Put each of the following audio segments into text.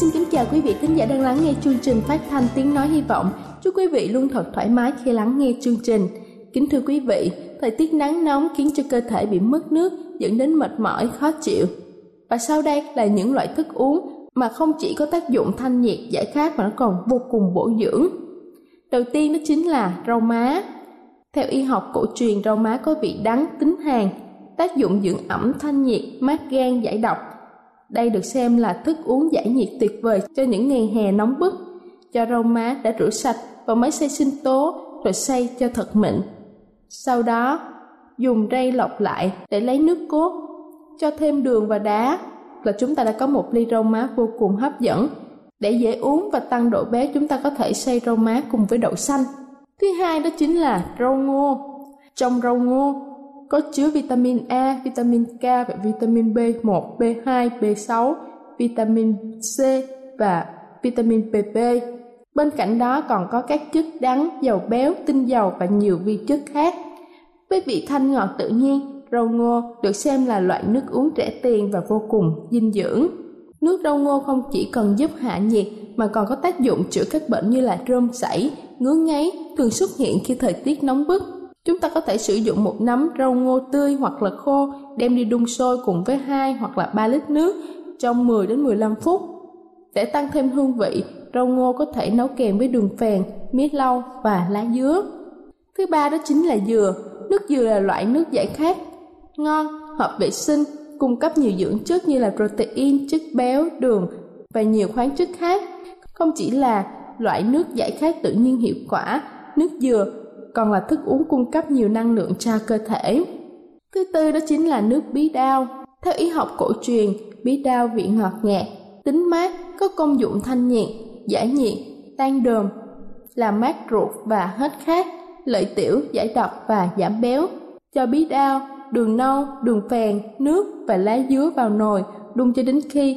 xin kính chào quý vị thính giả đang lắng nghe chương trình phát thanh tiếng nói hy vọng. Chúc quý vị luôn thật thoải mái khi lắng nghe chương trình. Kính thưa quý vị, thời tiết nắng nóng khiến cho cơ thể bị mất nước, dẫn đến mệt mỏi, khó chịu. Và sau đây là những loại thức uống mà không chỉ có tác dụng thanh nhiệt giải khát mà nó còn vô cùng bổ dưỡng. Đầu tiên đó chính là rau má. Theo y học cổ truyền, rau má có vị đắng tính hàn, tác dụng dưỡng ẩm thanh nhiệt, mát gan, giải độc, đây được xem là thức uống giải nhiệt tuyệt vời cho những ngày hè nóng bức. Cho rau má đã rửa sạch vào máy xay sinh tố rồi xay cho thật mịn. Sau đó, dùng rây lọc lại để lấy nước cốt, cho thêm đường và đá là chúng ta đã có một ly rau má vô cùng hấp dẫn. Để dễ uống và tăng độ béo chúng ta có thể xay rau má cùng với đậu xanh. Thứ hai đó chính là rau ngô. Trong rau ngô có chứa vitamin A, vitamin K và vitamin B1, B2, B6, vitamin C và vitamin PP. Bên cạnh đó còn có các chất đắng, dầu béo, tinh dầu và nhiều vi chất khác. Với vị thanh ngọt tự nhiên, rau ngô được xem là loại nước uống rẻ tiền và vô cùng dinh dưỡng. Nước rau ngô không chỉ cần giúp hạ nhiệt mà còn có tác dụng chữa các bệnh như là rơm sảy, ngứa ngáy thường xuất hiện khi thời tiết nóng bức Chúng ta có thể sử dụng một nắm rau ngô tươi hoặc là khô đem đi đun sôi cùng với 2 hoặc là 3 lít nước trong 10 đến 15 phút. Để tăng thêm hương vị, rau ngô có thể nấu kèm với đường phèn, mía lau và lá dứa. Thứ ba đó chính là dừa. Nước dừa là loại nước giải khát, ngon, hợp vệ sinh, cung cấp nhiều dưỡng chất như là protein, chất béo, đường và nhiều khoáng chất khác. Không chỉ là loại nước giải khát tự nhiên hiệu quả, nước dừa còn là thức uống cung cấp nhiều năng lượng cho cơ thể. Thứ tư đó chính là nước bí đao. Theo y học cổ truyền, bí đao vị ngọt nhạt, tính mát, có công dụng thanh nhiệt, giải nhiệt, tan đờm, làm mát ruột và hết khát, lợi tiểu, giải độc và giảm béo. Cho bí đao, đường nâu, đường phèn, nước và lá dứa vào nồi, đun cho đến khi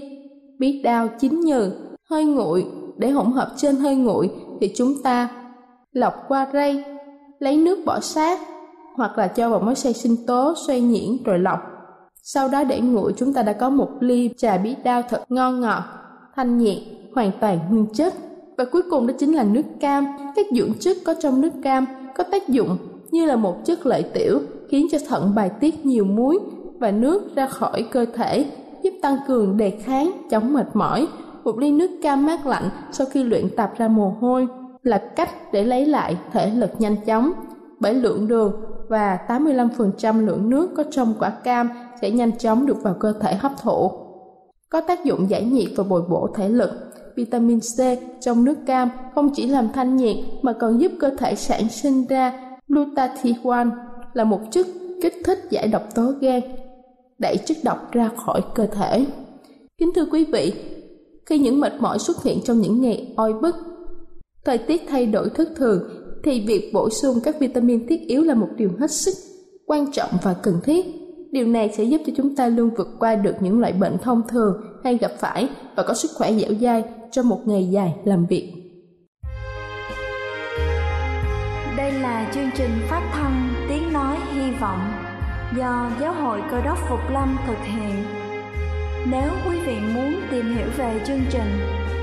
bí đao chín nhừ, hơi nguội. Để hỗn hợp trên hơi nguội thì chúng ta lọc qua rây lấy nước bỏ sát hoặc là cho vào máy xay sinh tố xoay nhuyễn rồi lọc. Sau đó để nguội chúng ta đã có một ly trà bí đao thật ngon ngọt, thanh nhiệt, hoàn toàn nguyên chất. Và cuối cùng đó chính là nước cam. Các dưỡng chất có trong nước cam có tác dụng như là một chất lợi tiểu khiến cho thận bài tiết nhiều muối và nước ra khỏi cơ thể giúp tăng cường đề kháng chống mệt mỏi. Một ly nước cam mát lạnh sau khi luyện tập ra mồ hôi là cách để lấy lại thể lực nhanh chóng, bởi lượng đường và 85% lượng nước có trong quả cam sẽ nhanh chóng được vào cơ thể hấp thụ. Có tác dụng giải nhiệt và bồi bổ thể lực. Vitamin C trong nước cam không chỉ làm thanh nhiệt mà còn giúp cơ thể sản sinh ra glutathione là một chất kích thích giải độc tố gan, đẩy chất độc ra khỏi cơ thể. Kính thưa quý vị, khi những mệt mỏi xuất hiện trong những ngày oi bức. Thời tiết thay đổi thất thường, thì việc bổ sung các vitamin thiết yếu là một điều hết sức quan trọng và cần thiết. Điều này sẽ giúp cho chúng ta luôn vượt qua được những loại bệnh thông thường hay gặp phải và có sức khỏe dẻo dai trong một ngày dài làm việc. Đây là chương trình phát thanh Tiếng Nói Hy Vọng do Giáo hội Cơ đốc Phục Lâm thực hiện. Nếu quý vị muốn tìm hiểu về chương trình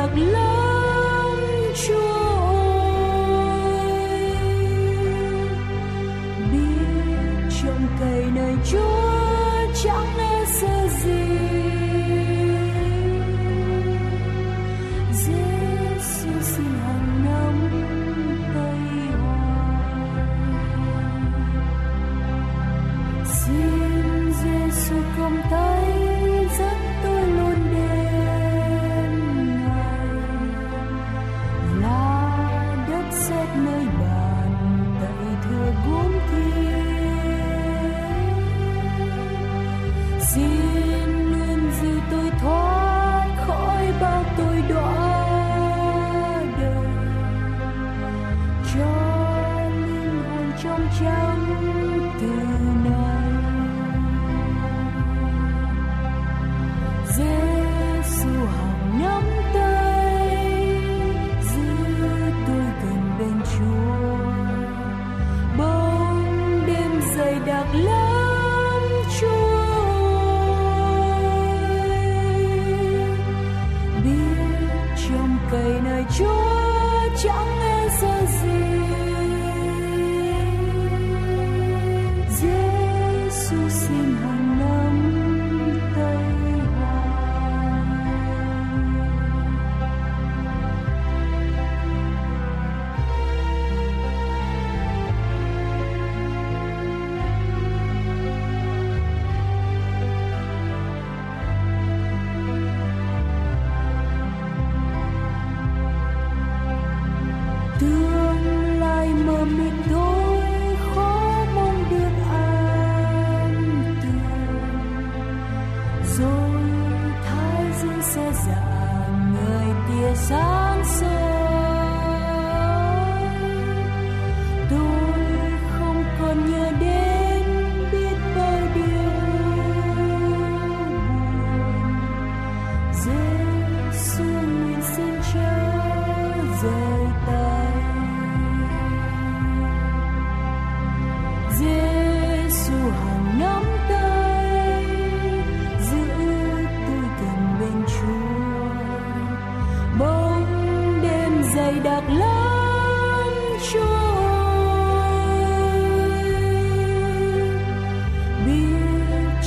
được lâu trong từng 多。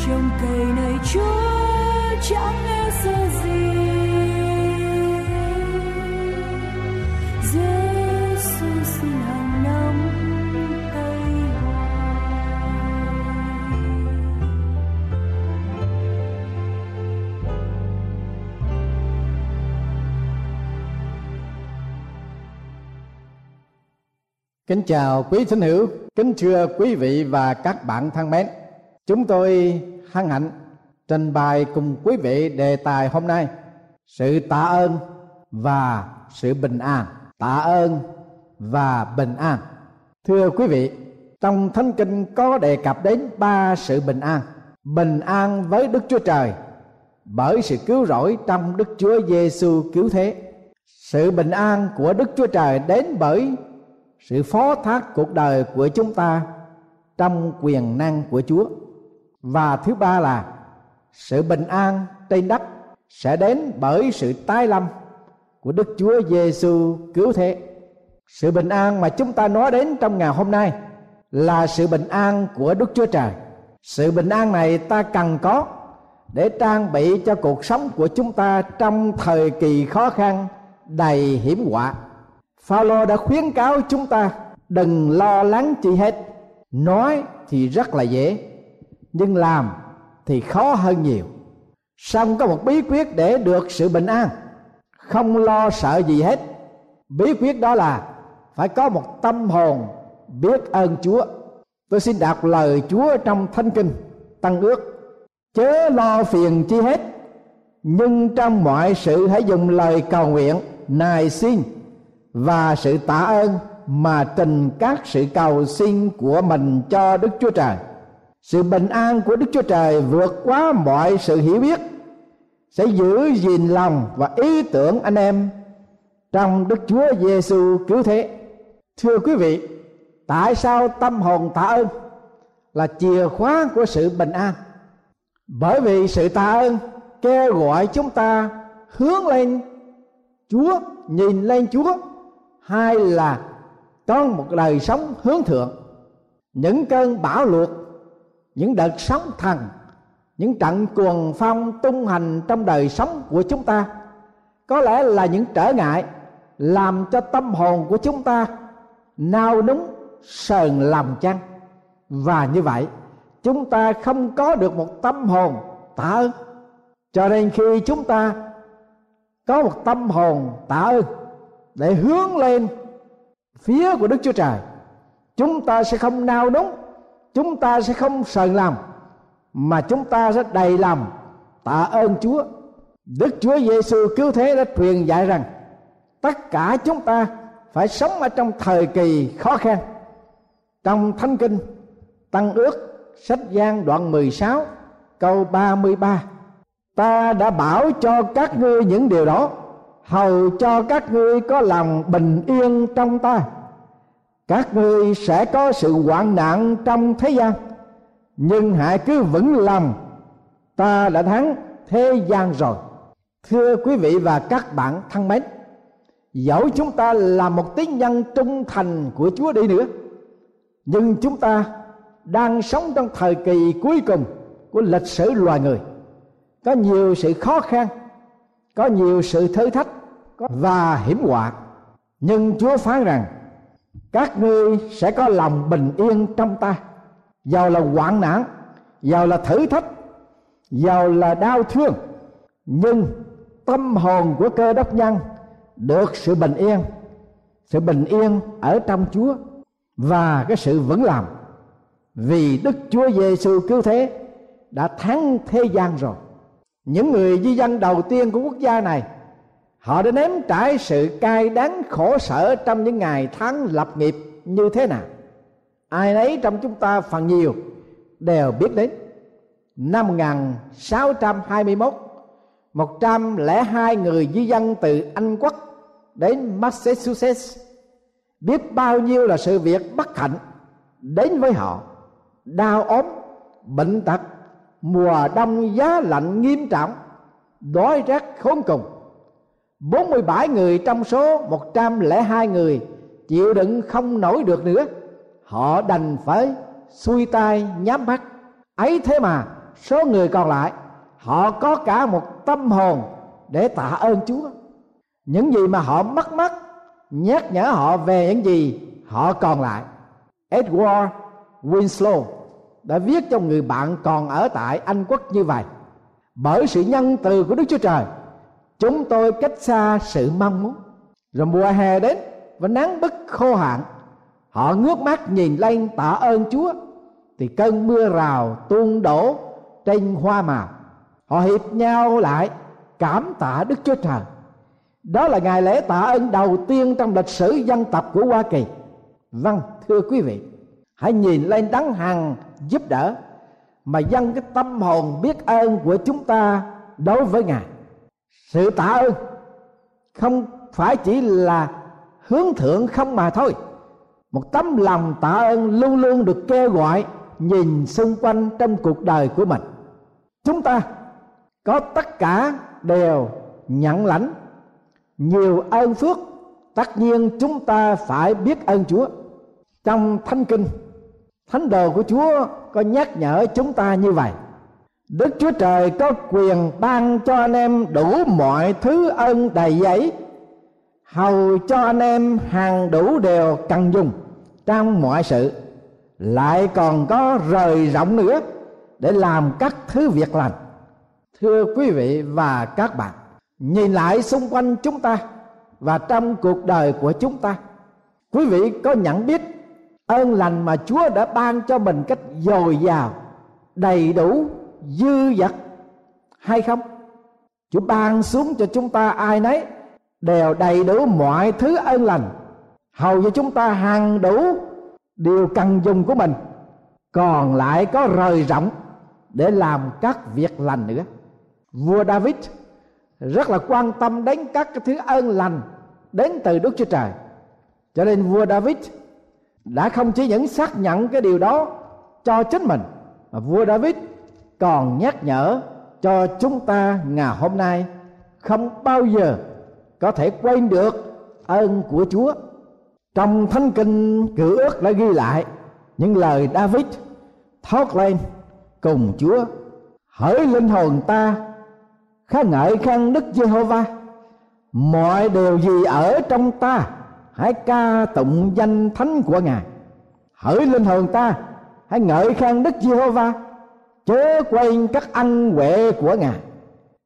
trồng cây này chúa chẳng nghe sợ gì Kính chào quý thính hữu, kính thưa quý vị và các bạn thân mến. Chúng tôi hân hạnh trình bày cùng quý vị đề tài hôm nay sự tạ ơn và sự bình an. Tạ ơn và bình an. Thưa quý vị, trong Thánh Kinh có đề cập đến ba sự bình an. Bình an với Đức Chúa Trời bởi sự cứu rỗi trong Đức Chúa Giêsu cứu thế. Sự bình an của Đức Chúa Trời đến bởi sự phó thác cuộc đời của chúng ta trong quyền năng của Chúa. Và thứ ba là sự bình an trên đất sẽ đến bởi sự tái lâm của Đức Chúa Giêsu cứu thế. Sự bình an mà chúng ta nói đến trong ngày hôm nay là sự bình an của Đức Chúa Trời. Sự bình an này ta cần có để trang bị cho cuộc sống của chúng ta trong thời kỳ khó khăn đầy hiểm họa Phaolô đã khuyến cáo chúng ta đừng lo lắng chi hết nói thì rất là dễ nhưng làm thì khó hơn nhiều. Song có một bí quyết để được sự bình an. Không lo sợ gì hết. Bí quyết đó là phải có một tâm hồn biết ơn chúa. Tôi xin đọc lời chúa trong thánh kinh, tăng ước. Chớ lo phiền chi hết, nhưng trong mọi sự hãy dùng lời cầu nguyện, nài xin và sự tạ ơn mà trình các sự cầu xin của mình cho Đức Chúa Trời. Sự bình an của Đức Chúa Trời vượt quá mọi sự hiểu biết sẽ giữ gìn lòng và ý tưởng anh em trong Đức Chúa Giêsu cứu thế. Thưa quý vị, tại sao tâm hồn tạ ơn là chìa khóa của sự bình an? Bởi vì sự tạ ơn kêu gọi chúng ta hướng lên Chúa, nhìn lên Chúa hay là có một đời sống hướng thượng những cơn bão lụt những đợt sóng thần, những trận cuồng phong tung hành trong đời sống của chúng ta, có lẽ là những trở ngại làm cho tâm hồn của chúng ta nao núng, sờn lòng chăng? Và như vậy, chúng ta không có được một tâm hồn tạ ơn. Cho nên khi chúng ta có một tâm hồn tạ ơn để hướng lên phía của Đức Chúa Trời, chúng ta sẽ không nao núng chúng ta sẽ không sờn lòng mà chúng ta sẽ đầy lòng tạ ơn Chúa. Đức Chúa Giêsu cứu thế đã truyền dạy rằng, tất cả chúng ta phải sống ở trong thời kỳ khó khăn. Trong thánh kinh, tăng ước, sách gian đoạn 16 câu 33 ta đã bảo cho các ngươi những điều đó, hầu cho các ngươi có lòng bình yên trong ta các ngươi sẽ có sự hoạn nạn trong thế gian, nhưng hãy cứ vững lòng. Ta đã thắng thế gian rồi. Thưa quý vị và các bạn thân mến, dẫu chúng ta là một tín nhân trung thành của chúa đi nữa, nhưng chúng ta đang sống trong thời kỳ cuối cùng của lịch sử loài người. Có nhiều sự khó khăn, có nhiều sự thử thách và hiểm họa. Nhưng chúa phán rằng các ngươi sẽ có lòng bình yên trong ta. Giàu là hoạn nạn, giàu là thử thách, giàu là đau thương. Nhưng tâm hồn của cơ đốc nhân được sự bình yên, sự bình yên ở trong chúa và cái sự vững làm vì đức chúa giêsu cứu thế đã thắng thế gian rồi. Những người di dân đầu tiên của quốc gia này họ đã nếm trải sự cay đắng khổ sở trong những ngày tháng lập nghiệp như thế nào. Ai nấy trong chúng ta phần nhiều đều biết đến. Năm 1621 102 người di dân từ Anh quốc đến Massachusetts biết bao nhiêu là sự việc bất hạnh đến với họ. Đau ốm, bệnh tật, mùa đông giá lạnh nghiêm trọng, đói rét khốn cùng. 47 người trong số 102 người chịu đựng không nổi được nữa. Họ đành phải xuôi tay nhắm mắt. Ấy thế mà, số người còn lại, họ có cả một tâm hồn để tạ ơn chúa. Những gì mà họ mất mất nhắc nhở họ về những gì họ còn lại. Edward winslow đã viết cho người bạn còn ở tại anh quốc như vậy. Bởi sự nhân từ của đức chúa trời chúng tôi cách xa sự mong muốn. Rồi mùa hè đến và nắng bức khô hạn. Họ ngước mắt nhìn lên tạ ơn chúa. Thì cơn mưa rào tuôn đổ trên hoa màu. Họ hiệp nhau lại cảm tạ đức chúa trời. Đó là ngày lễ tạ ơn đầu tiên trong lịch sử dân tộc của hoa kỳ. Vâng thưa quý vị, hãy nhìn lên đấng hằng giúp đỡ mà dâng cái tâm hồn biết ơn của chúng ta đối với ngài sự tạ ơn không phải chỉ là hướng thượng không mà thôi. Một tấm lòng tạ ơn luôn luôn được kêu gọi nhìn xung quanh trong cuộc đời của mình. Chúng ta có tất cả đều nhận lãnh, nhiều ơn phước, tất nhiên chúng ta phải biết ơn chúa. Trong thánh kinh, thánh đồ của chúa có nhắc nhở chúng ta như vậy đức chúa trời có quyền ban cho anh em đủ mọi thứ ơn đầy giấy. Hầu cho anh em hàng đủ đều cần dùng trong mọi sự. Lại còn có rời rộng nữa để làm các thứ việc lành. Thưa quý vị và các bạn, nhìn lại xung quanh chúng ta và trong cuộc đời của chúng ta, quý vị có nhận biết ơn lành mà chúa đã ban cho mình cách dồi dào, đầy đủ dư dật hay không? Chúa ban xuống cho chúng ta ai nấy, đều đầy đủ mọi thứ ơn lành. Hầu như chúng ta hàng đủ điều cần dùng của mình, còn lại có rời rộng để làm các việc lành nữa. Vua david rất là quan tâm đến các cái thứ ơn lành đến từ đức chúa trời. Cho nên vua david đã không chỉ những xác nhận cái điều đó cho chính mình, mà vua david còn nhắc nhở cho chúng ta ngày hôm nay không bao giờ có thể quên được ơn của chúa. Trong thánh kinh cựu ước đã ghi lại những lời david thốt lên cùng chúa, hỡi linh hồn ta khá ngợi khen đức giê-hô-va, mọi điều gì ở trong ta hãy ca tụng danh thánh của ngài. Hỡi linh hồn ta, hãy ngợi khen đức giê-hô-va chớ quên các ân huệ của ngài.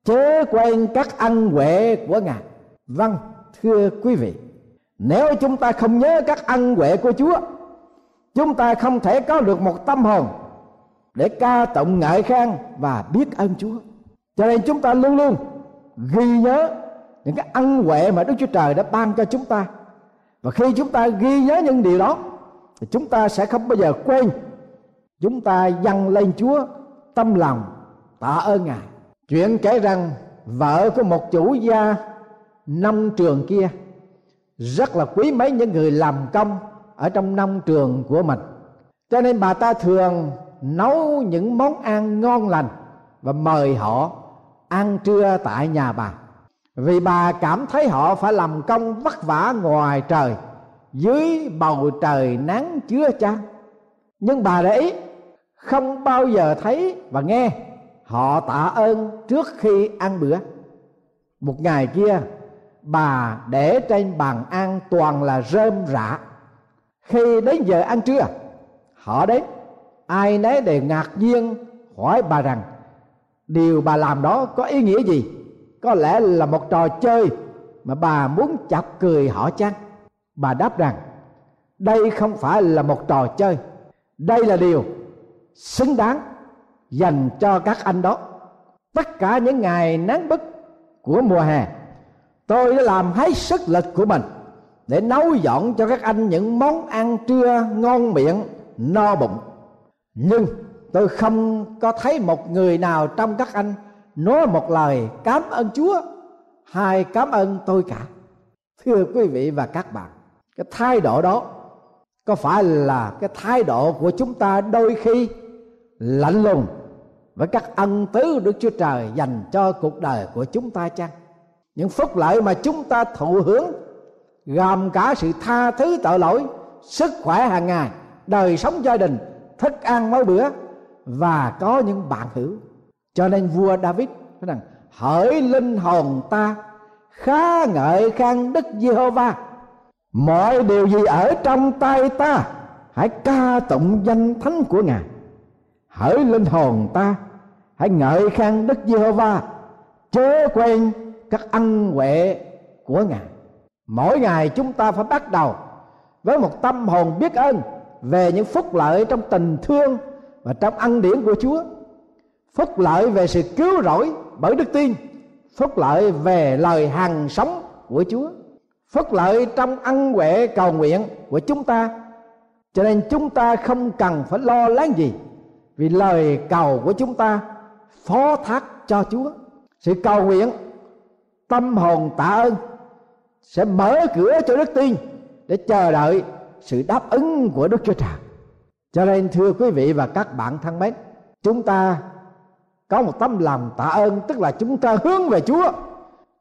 Chớ quên các ân huệ của ngài. Vâng thưa quý vị, nếu chúng ta không nhớ các ân huệ của chúa, chúng ta không thể có được một tâm hồn để ca tụng ngợi khen và biết ơn chúa. Cho nên chúng ta luôn luôn ghi nhớ những cái ân huệ mà đức chúa trời đã ban cho chúng ta. Và khi chúng ta ghi nhớ những điều đó, thì chúng ta sẽ không bao giờ quên. Chúng ta dâng lên chúa tâm lòng, tạ ơn ngài. Chuyện kể rằng vợ của một chủ gia nông trường kia, rất là quý mấy những người làm công ở trong nông trường của mình. Cho nên bà ta thường nấu những món ăn ngon lành và mời họ ăn trưa tại nhà bà. Vì bà cảm thấy họ phải làm công vất vả ngoài trời, dưới bầu trời nắng chứa chan nhưng bà để ý không bao giờ thấy và nghe. Họ tạ ơn trước khi ăn bữa. Một ngày kia, bà để trên bàn ăn toàn là rơm rạ khi đến giờ ăn trưa, họ đến. Ai nấy đều ngạc nhiên, hỏi bà rằng, điều bà làm đó có ý nghĩa gì? Có lẽ là một trò chơi mà bà muốn chọc cười họ chăng? Bà đáp rằng, đây không phải là một trò chơi. Đây là điều xứng đáng dành cho các anh đó. Tất cả những ngày nắng bức của mùa hè, tôi đã làm hết sức lực của mình để nấu dọn cho các anh những món ăn trưa ngon miệng, no bụng. Nhưng tôi không có thấy một người nào trong các anh nói một lời cảm ơn chúa hay cảm ơn tôi cả. Thưa quý vị và các bạn, cái thái độ đó có phải là cái thái độ của chúng ta đôi khi lạnh lùng với các ân tứ Đức Chúa Trời dành cho cuộc đời của chúng ta chăng? Những phúc lợi mà chúng ta thụ hưởng gồm cả sự tha thứ tội lỗi, sức khỏe hàng ngày, đời sống gia đình, thức ăn mỗi bữa và có những bạn hữu. Cho nên vua David nói rằng hỡi linh hồn ta khá ngợi khen Đức Giê-hô-va mọi điều gì ở trong tay ta hãy ca tụng danh thánh của ngài hỡi linh hồn ta, hãy ngợi khen đức giê-hô-va, chớ quên các ân huệ của ngài. Mỗi ngày chúng ta phải bắt đầu với một tâm hồn biết ơn về những phúc lợi trong tình thương và trong ân điển của Chúa. Phúc lợi về sự cứu rỗi bởi đức tin, phúc lợi về lời hằng sống của Chúa, phúc lợi trong ân huệ cầu nguyện của chúng ta. Cho nên chúng ta không cần phải lo lắng gì vì lời cầu của chúng ta phó thác cho Chúa sự cầu nguyện tâm hồn tạ ơn sẽ mở cửa cho đức tin để chờ đợi sự đáp ứng của Đức Chúa Trời. Cho nên thưa quý vị và các bạn thân mến, chúng ta có một tấm lòng tạ ơn tức là chúng ta hướng về Chúa.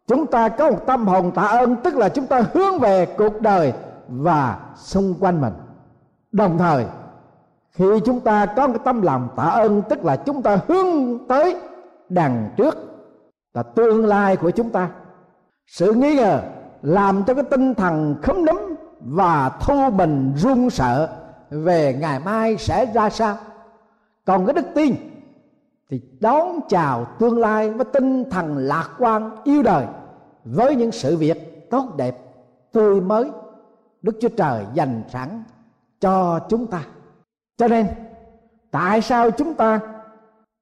Chúng ta có một tâm hồn tạ ơn tức là chúng ta hướng về cuộc đời và xung quanh mình. Đồng thời khi chúng ta có cái tâm lòng tạ ơn, tức là chúng ta hướng tới đằng trước, là tương lai của chúng ta. Sự nghi ngờ làm cho cái tinh thần khấm nấm và thu mình run sợ về ngày mai sẽ ra sao. Còn cái đức tin thì đón chào tương lai với tinh thần lạc quan, yêu đời với những sự việc tốt đẹp, tươi mới đức chúa trời dành sẵn cho chúng ta cho nên, tại sao chúng ta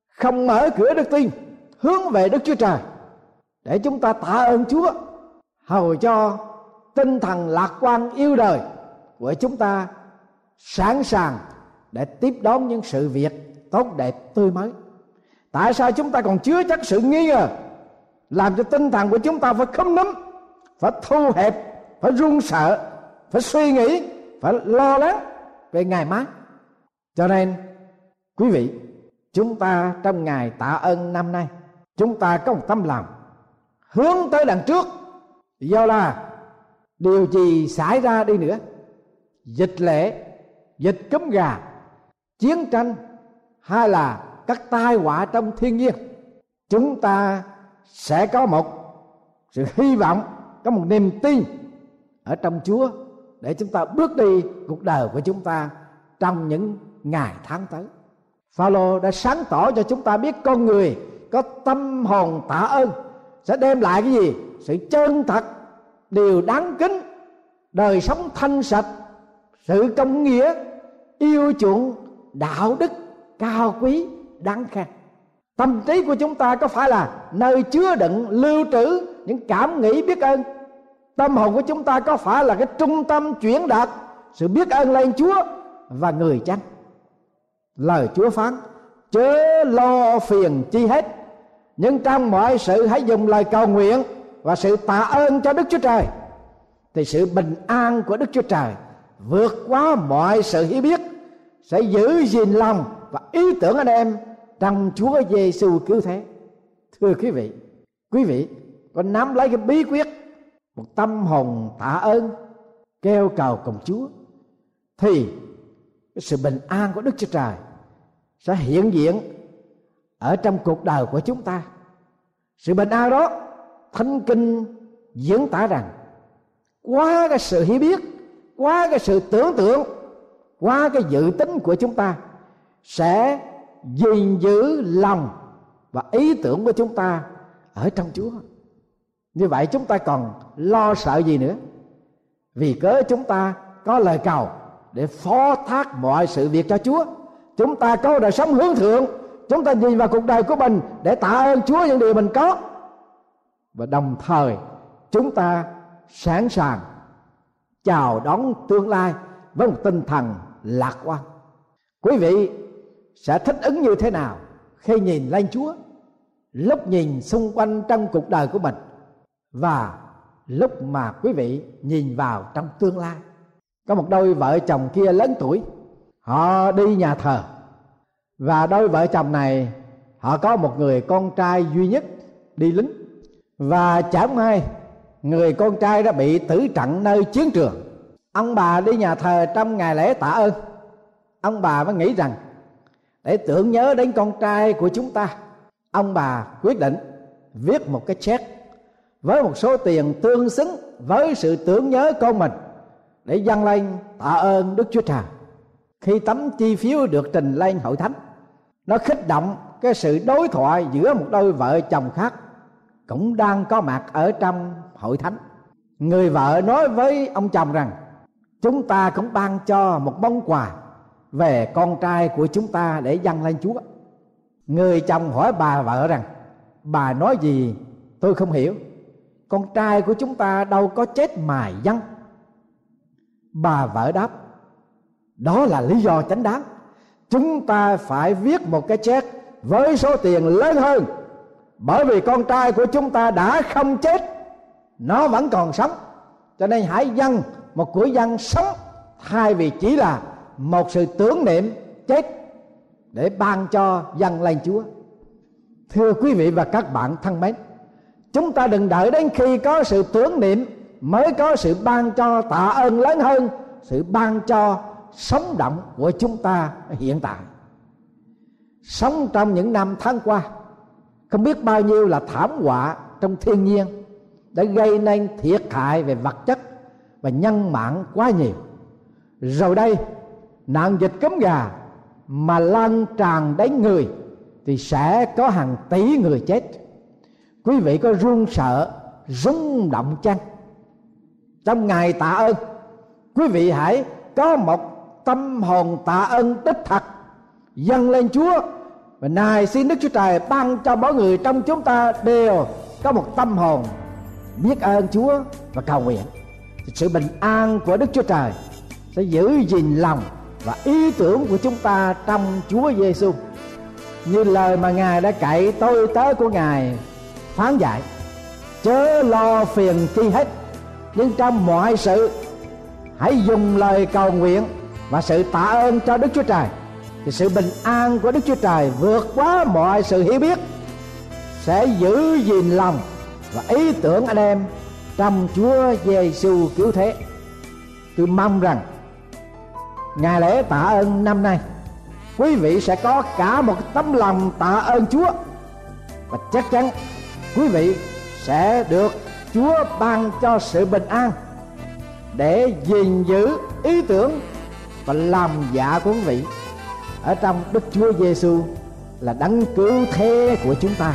không mở cửa đức tin, hướng về đức chúa trời, để chúng ta tạ ơn chúa, hầu cho tinh thần lạc quan yêu đời của chúng ta sẵn sàng để tiếp đón những sự việc tốt đẹp tươi mới? Tại sao chúng ta còn chứa chắc sự nghi ngờ, làm cho tinh thần của chúng ta phải khấm nấm phải thu hẹp, phải run sợ, phải suy nghĩ, phải lo lắng về ngày mai? Cho nên, quý vị, chúng ta trong ngày tạ ơn năm nay, chúng ta có một tâm lòng hướng tới đằng trước. Do là điều gì xảy ra đi nữa? Dịch lệ dịch cúm gà, chiến tranh hay là các tai họa trong thiên nhiên? Chúng ta sẽ có một sự hy vọng, có một niềm tin ở trong Chúa để chúng ta bước đi cuộc đời của chúng ta trong những ngày tháng tới. Phaolô đã sáng tỏ cho chúng ta biết con người có tâm hồn tạ ơn sẽ đem lại cái gì? Sự chân thật, điều đáng kính, đời sống thanh sạch, sự công nghĩa, yêu chuộng, đạo đức cao quý đáng khen. Tâm trí của chúng ta có phải là nơi chứa đựng lưu trữ những cảm nghĩ biết ơn tâm hồn của chúng ta có phải là cái trung tâm chuyển đạt sự biết ơn lên Chúa và người chăng lời Chúa phán chớ lo phiền chi hết nhưng trong mọi sự hãy dùng lời cầu nguyện và sự tạ ơn cho Đức Chúa Trời thì sự bình an của Đức Chúa Trời vượt quá mọi sự hiểu biết sẽ giữ gìn lòng và ý tưởng anh em trong Chúa Giêsu cứu thế. Thưa quý vị, quý vị có nắm lấy cái bí quyết một tâm hồn tạ ơn kêu cầu cùng Chúa thì cái sự bình an của Đức Chúa Trời sẽ hiện diện ở trong cuộc đời của chúng ta. Sự bình an đó Thánh Kinh diễn tả rằng qua cái sự hiểu biết, qua cái sự tưởng tượng, qua cái dự tính của chúng ta sẽ gìn giữ lòng và ý tưởng của chúng ta ở trong Chúa như vậy chúng ta còn lo sợ gì nữa vì cớ chúng ta có lời cầu để phó thác mọi sự việc cho chúa. Chúng ta có đời sống hướng thượng. Chúng ta nhìn vào cuộc đời của mình để tạ ơn chúa những điều mình có. Và đồng thời, chúng ta sẵn sàng chào đón tương lai với một tinh thần lạc quan. Quý vị sẽ thích ứng như thế nào khi nhìn lên chúa? Lúc nhìn xung quanh trong cuộc đời của mình và lúc mà quý vị nhìn vào trong tương lai có một đôi vợ chồng kia lớn tuổi, họ đi nhà thờ. Và đôi vợ chồng này, họ có một người con trai duy nhất đi lính. Và chẳng may, người con trai đã bị tử trận nơi chiến trường. Ông bà đi nhà thờ trong ngày lễ tạ ơn. Ông bà mới nghĩ rằng, để tưởng nhớ đến con trai của chúng ta, ông bà quyết định viết một cái check với một số tiền tương xứng với sự tưởng nhớ con mình để dâng lên tạ ơn Đức Chúa Trời. Khi tấm chi phiếu được trình lên hội thánh, nó khích động cái sự đối thoại giữa một đôi vợ chồng khác cũng đang có mặt ở trong hội thánh. Người vợ nói với ông chồng rằng chúng ta cũng ban cho một món quà về con trai của chúng ta để dâng lên Chúa. Người chồng hỏi bà vợ rằng bà nói gì tôi không hiểu. Con trai của chúng ta đâu có chết mài dân. Bà vợ đáp đó là lý do chánh đáng. Chúng ta phải viết một cái check với số tiền lớn hơn bởi vì con trai của chúng ta đã không chết nó vẫn còn sống cho nên hãy dâng một của dân sống thay vì chỉ là một sự tưởng niệm chết để ban cho dân lên Chúa. Thưa quý vị và các bạn thân mến, chúng ta đừng đợi đến khi có sự tưởng niệm mới có sự ban cho tạ ơn lớn hơn sự ban cho sống động của chúng ta hiện tại. Sống trong những năm tháng qua, không biết bao nhiêu là thảm họa trong thiên nhiên đã gây nên thiệt hại về vật chất và nhân mạng quá nhiều. Rồi đây nạn dịch cấm gà mà lan tràn đến người thì sẽ có hàng tỷ người chết. Quý vị có run sợ rung động chăng? Trong ngày tạ ơn, quý vị hãy có một tâm hồn tạ ơn đích thật. Dâng lên chúa. Và này xin đức chúa trời ban cho mỗi người trong chúng ta đều có một tâm hồn biết ơn chúa và cầu nguyện. Sự bình an của đức chúa trời sẽ giữ gìn lòng và ý tưởng của chúng ta trong Chúa Giêsu như lời mà ngài đã cậy tôi tớ của ngài phán dạy, chớ lo phiền chi hết nhưng trong mọi sự, hãy dùng lời cầu nguyện và sự tạ ơn cho Đức Chúa Trời thì sự bình an của Đức Chúa Trời vượt quá mọi sự hiểu biết, sẽ giữ gìn lòng và ý tưởng anh em trong Chúa Giêsu cứu thế. Tôi mong rằng ngày lễ tạ ơn năm nay, quý vị sẽ có cả một tấm lòng tạ ơn Chúa và chắc chắn, quý vị sẽ được Chúa ban cho sự bình an để gìn giữ ý tưởng và làm dạ của quý vị ở trong Đức Chúa Giêsu là đấng cứu thế của chúng ta.